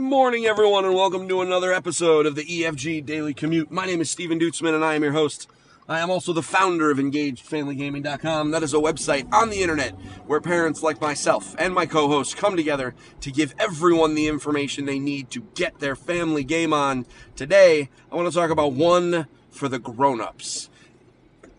morning, everyone, and welcome to another episode of the EFG Daily Commute. My name is Stephen Duetzmann, and I am your host. I am also the founder of EngagedFamilyGaming.com. That is a website on the internet where parents like myself and my co hosts come together to give everyone the information they need to get their family game on. Today, I want to talk about one for the grown ups.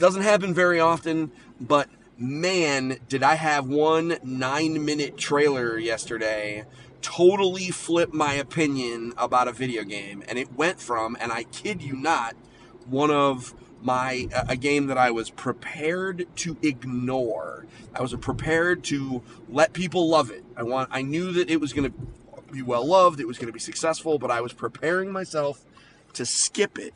Doesn't happen very often, but man, did I have one nine minute trailer yesterday totally flip my opinion about a video game. And it went from, and I kid you not, one of my a game that I was prepared to ignore. I was prepared to let people love it. I want I knew that it was going to be well loved, it was going to be successful, but I was preparing myself to skip it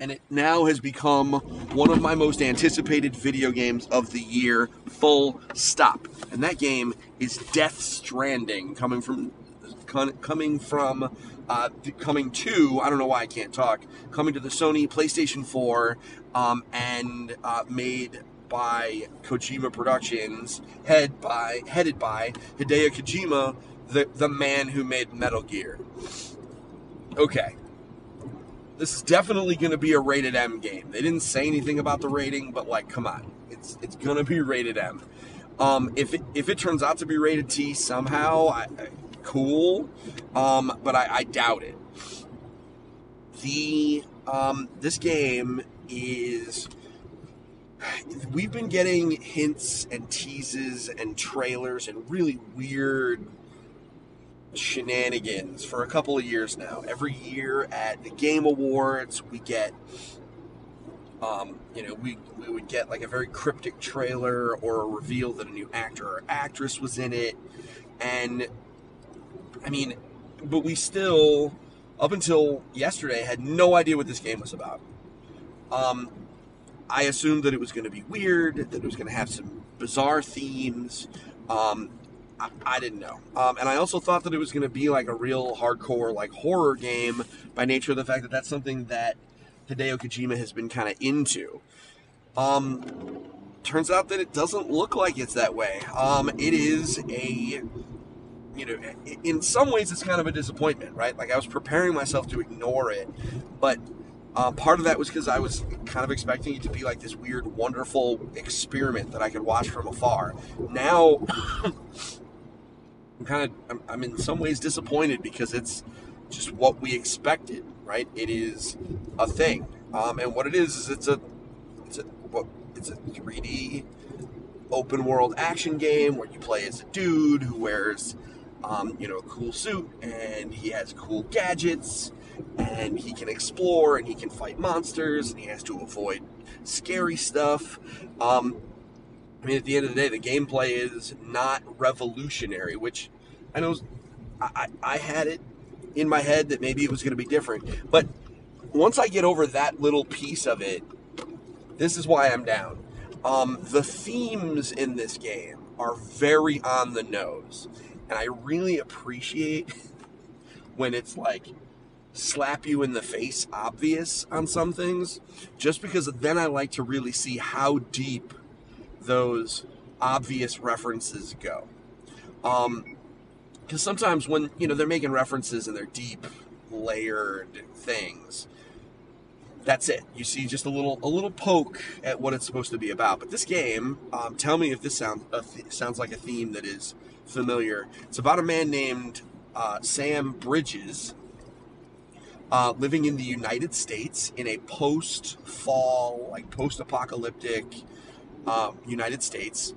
and it now has become one of my most anticipated video games of the year, full stop. And that game is Death Stranding, coming from coming from uh, coming to I don't know why I can't talk, coming to the Sony PlayStation 4, um, and uh, made by Kojima Productions, head by headed by Hideo Kojima, the the man who made Metal Gear. Okay, this is definitely going to be a rated M game. They didn't say anything about the rating, but like, come on, it's it's going to be rated M. Um, if it, if it turns out to be rated T somehow, I, I, cool, um, but I, I, doubt it. The um, this game is we've been getting hints and teases and trailers and really weird shenanigans for a couple of years now. Every year at the Game Awards, we get, um, you know, we, we would get like a very cryptic trailer or a reveal that a new actor or actress was in it. And, I mean, but we still, up until yesterday, had no idea what this game was about. Um, I assumed that it was going to be weird, that it was going to have some bizarre themes. Um, I, didn't know. Um, and I also thought that it was going to be like a real hardcore like horror game by nature of the fact that that's something that Hideo Kojima has been kind of into. Um, turns out that it doesn't look like it's that way. Um, it is a, you know, in some ways it's kind of a disappointment, right? Like I was preparing myself to ignore it, but uh, part of that was because I was kind of expecting it to be like this weird, wonderful experiment that I could watch from afar. Now, I'm kind of I'm, I'm in some ways disappointed because it's just what we expected, right? It is a thing, um, and what it is is it's a it's a what it's a 3D open world action game where you play as a dude who wears um, you know a cool suit and he has cool gadgets and he can explore and he can fight monsters and he has to avoid scary stuff. Um, I mean, at the end of the day, the gameplay is not revolutionary, which I know I, I had it in my head that maybe it was going to be different. But once I get over that little piece of it, this is why I'm down. Um, the themes in this game are very on the nose. And I really appreciate when it's like slap you in the face obvious on some things, just because then I like to really see how deep those obvious references go. Um, because sometimes when you know they're making references and they're deep, layered things, that's it. You see just a little a little poke at what it's supposed to be about. But this game, um, tell me if this sounds th- sounds like a theme that is familiar. It's about a man named uh, Sam Bridges. Uh, living in the United States in a post-fall, like post-apocalyptic uh, United States.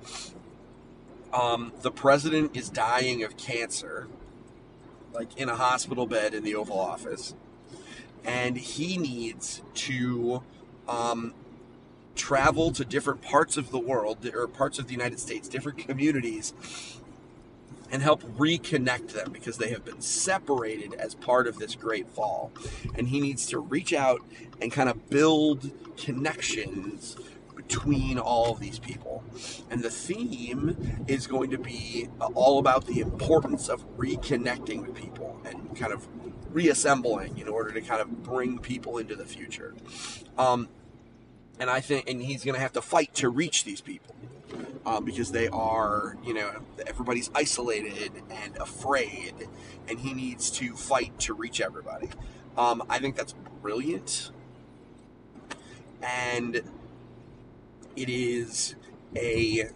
Um, the president is dying of cancer, like in a hospital bed in the Oval Office, and he needs to um, travel to different parts of the world or parts of the United States, different communities, and help reconnect them because they have been separated as part of this great fall. And he needs to reach out and kind of build connections between all of these people. And the theme is going to be all about the importance of reconnecting with people and kind of reassembling in order to kind of bring people into the future. Um, and I think, and he's going to have to fight to reach these people. um, because they are, you know, everybody's isolated and afraid, and he needs to fight to reach everybody. Um, I think that's brilliant, and it is a.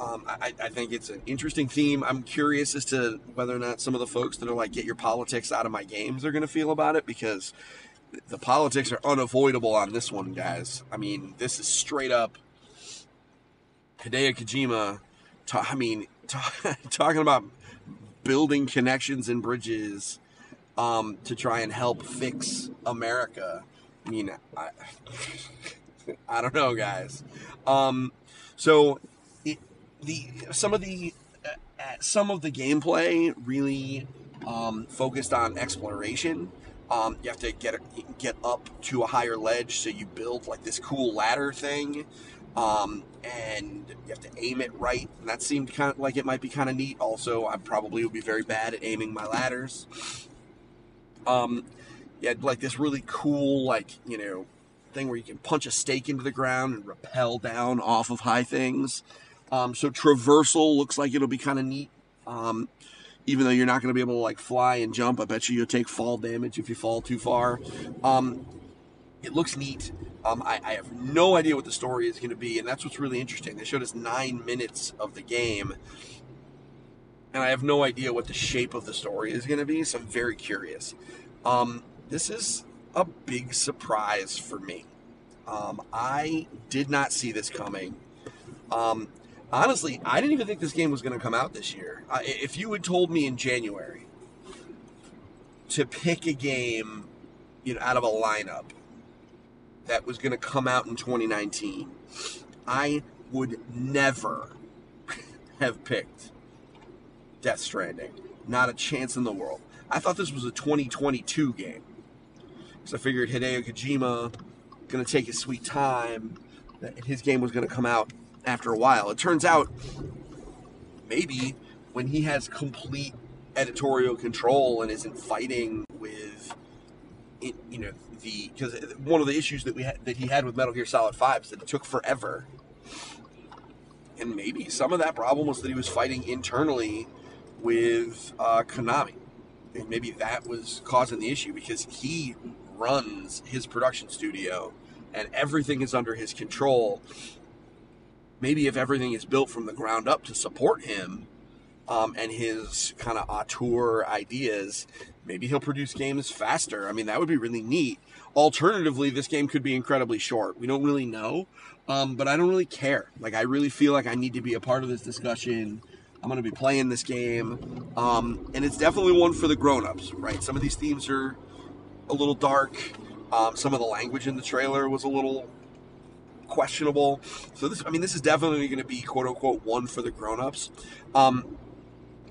Um, I, I think it's an interesting theme. I'm curious as to whether or not some of the folks that are like, get your politics out of my games are going to feel about it because the politics are unavoidable on this one, guys. I mean, this is straight up Hideo Kojima. Ta- I mean, ta- talking about building connections and bridges um, to try and help fix America. I mean, I, I don't know, guys. Um, so it, the some of the uh, some of the gameplay really um, focused on exploration. Um, you have to get get up to a higher ledge, so you build like this cool ladder thing, um, and you have to aim it right. And that seemed kind of like it might be kind of neat. Also, I probably would be very bad at aiming my ladders. Um, you had like this really cool, like you know, thing where you can punch a stake into the ground and rappel down off of high things. Um, so traversal looks like it'll be kind of neat. Um, even though you're not going to be able to like fly and jump, I bet you you'll take fall damage if you fall too far. Um, it looks neat. Um, I, I, have no idea what the story is going to be, and that's what's really interesting. They showed us nine minutes of the game, and I have no idea what the shape of the story is going to be, so I'm very curious. Um, this is a big surprise for me. Um, I did not see this coming. Um, honestly, I didn't even think this game was going to come out this year. Uh, if you had told me in January to pick a game, you know, out of a lineup that was going to come out in 2019, I would never have picked Death Stranding. Not a chance in the world. I thought this was a 2022 game. Because I figured Hideo Kojima going to take his sweet time. That his game was going to come out after a while. It turns out maybe when he has complete editorial control and isn't fighting with it, you know the because one of the issues that we had that he had with Metal Gear Solid 5 is that it took forever. And maybe some of that problem was that he was fighting internally with uh, Konami. And maybe that was causing the issue because he runs his production studio and everything is under his control maybe if everything is built from the ground up to support him um, and his kind of auteur ideas, maybe he'll produce games faster. I mean, that would be really neat. Alternatively, this game could be incredibly short. We don't really know, um, but I don't really care. Like, I really feel like I need to be a part of this discussion. I'm going to be playing this game, um, and it's definitely one for the grown-ups, right? Some of these themes are a little dark. Um, some of the language in the trailer was a little questionable. So this, I mean, this is definitely going to be quote unquote one for the grown-ups. Um,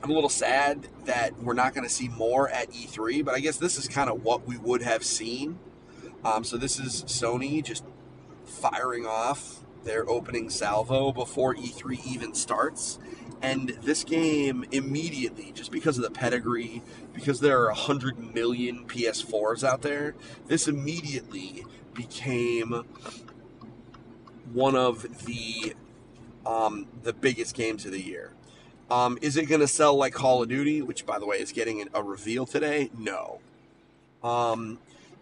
I'm a little sad that we're not going to see more at E3, but I guess this is kind of what we would have seen. Um, so this is Sony just firing off their opening salvo before E3 even starts. And this game immediately, just because of the pedigree, because there are 100 million PS4s out there, this immediately became one of the um, the biggest games of the year. Um, is it going to sell like Call of Duty, which by the way is getting a reveal today? No. Um,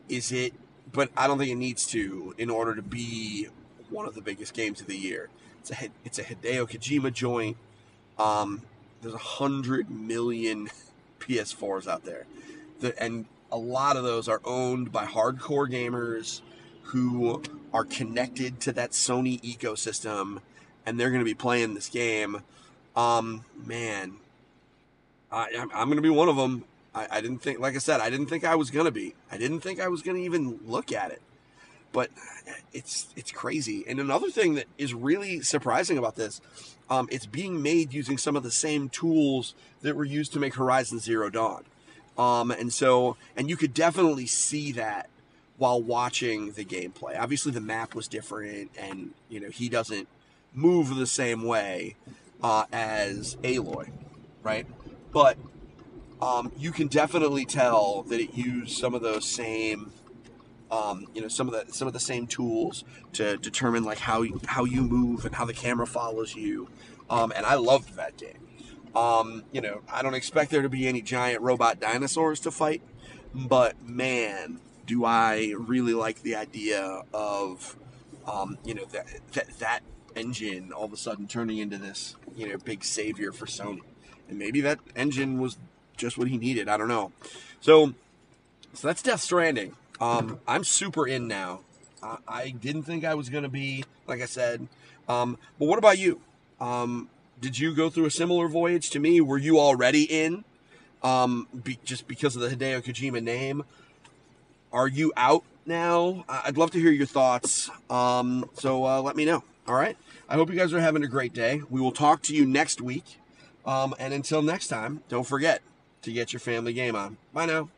is it? But I don't think it needs to in order to be one of the biggest games of the year. It's a it's a Hideo Kojima joint. Um, there's a hundred million PS4s out there, the, and a lot of those are owned by hardcore gamers who are connected to that Sony ecosystem and they're going to be playing this game. Um, man, I, am going to be one of them. I, I, didn't think, like I said, I didn't think I was going to be. I didn't think I was going to even look at it. But it's it's crazy. And another thing that is really surprising about this, um, it's being made using some of the same tools that were used to make Horizon Zero Dawn. Um, and so, and you could definitely see that while watching the gameplay. Obviously, the map was different, and you know he doesn't move the same way uh, as Aloy, right? But um, you can definitely tell that it used some of those same um, you know some of the some of the same tools to determine like how how you move and how the camera follows you. Um, and I loved that game. Um, you know, I don't expect there to be any giant robot dinosaurs to fight, but man, do I really like the idea of, um, you know, that, that that engine all of a sudden turning into this, you know, big savior for Sony, and maybe that engine was just what he needed. I don't know. So, so that's Death Stranding. Um, I'm super in now. I, I didn't think I was going to be, like I said. Um, but what about you? Um, did you go through a similar voyage to me? Were you already in? Um, be, just because of the Hideo Kojima name? Are you out now? I'd love to hear your thoughts. Um, so uh, let me know. All right. I hope you guys are having a great day. We will talk to you next week. Um, and until next time, don't forget to get your family game on. Bye now.